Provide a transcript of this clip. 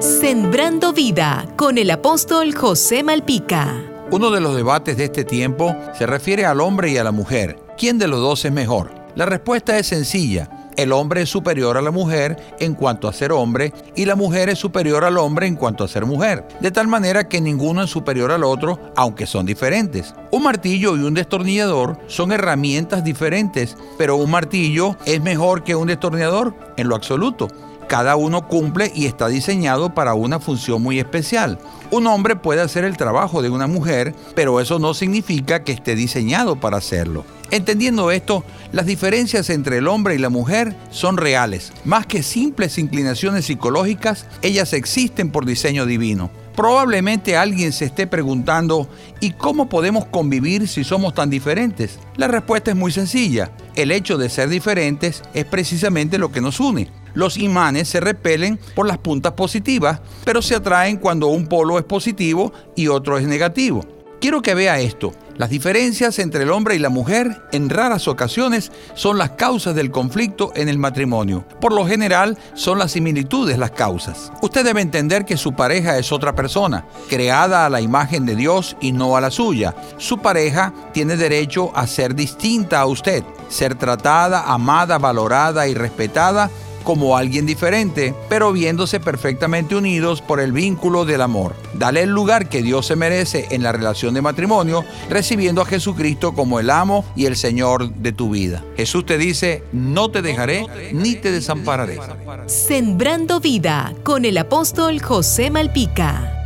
Sembrando vida con el apóstol José Malpica. Uno de los debates de este tiempo se refiere al hombre y a la mujer. ¿Quién de los dos es mejor? La respuesta es sencilla. El hombre es superior a la mujer en cuanto a ser hombre y la mujer es superior al hombre en cuanto a ser mujer. De tal manera que ninguno es superior al otro, aunque son diferentes. Un martillo y un destornillador son herramientas diferentes, pero un martillo es mejor que un destornillador en lo absoluto cada uno cumple y está diseñado para una función muy especial. Un hombre puede hacer el trabajo de una mujer, pero eso no significa que esté diseñado para hacerlo. Entendiendo esto, las diferencias entre el hombre y la mujer son reales. Más que simples inclinaciones psicológicas, ellas existen por diseño divino. Probablemente alguien se esté preguntando, ¿y cómo podemos convivir si somos tan diferentes? La respuesta es muy sencilla. El hecho de ser diferentes es precisamente lo que nos une. Los imanes se repelen por las puntas positivas, pero se atraen cuando un polo es positivo y otro es negativo. Quiero que vea esto. Las diferencias entre el hombre y la mujer en raras ocasiones son las causas del conflicto en el matrimonio. Por lo general son las similitudes las causas. Usted debe entender que su pareja es otra persona, creada a la imagen de Dios y no a la suya. Su pareja tiene derecho a ser distinta a usted, ser tratada, amada, valorada y respetada como alguien diferente, pero viéndose perfectamente unidos por el vínculo del amor. Dale el lugar que Dios se merece en la relación de matrimonio, recibiendo a Jesucristo como el amo y el Señor de tu vida. Jesús te dice, no te dejaré ni te desampararé. Sembrando vida con el apóstol José Malpica.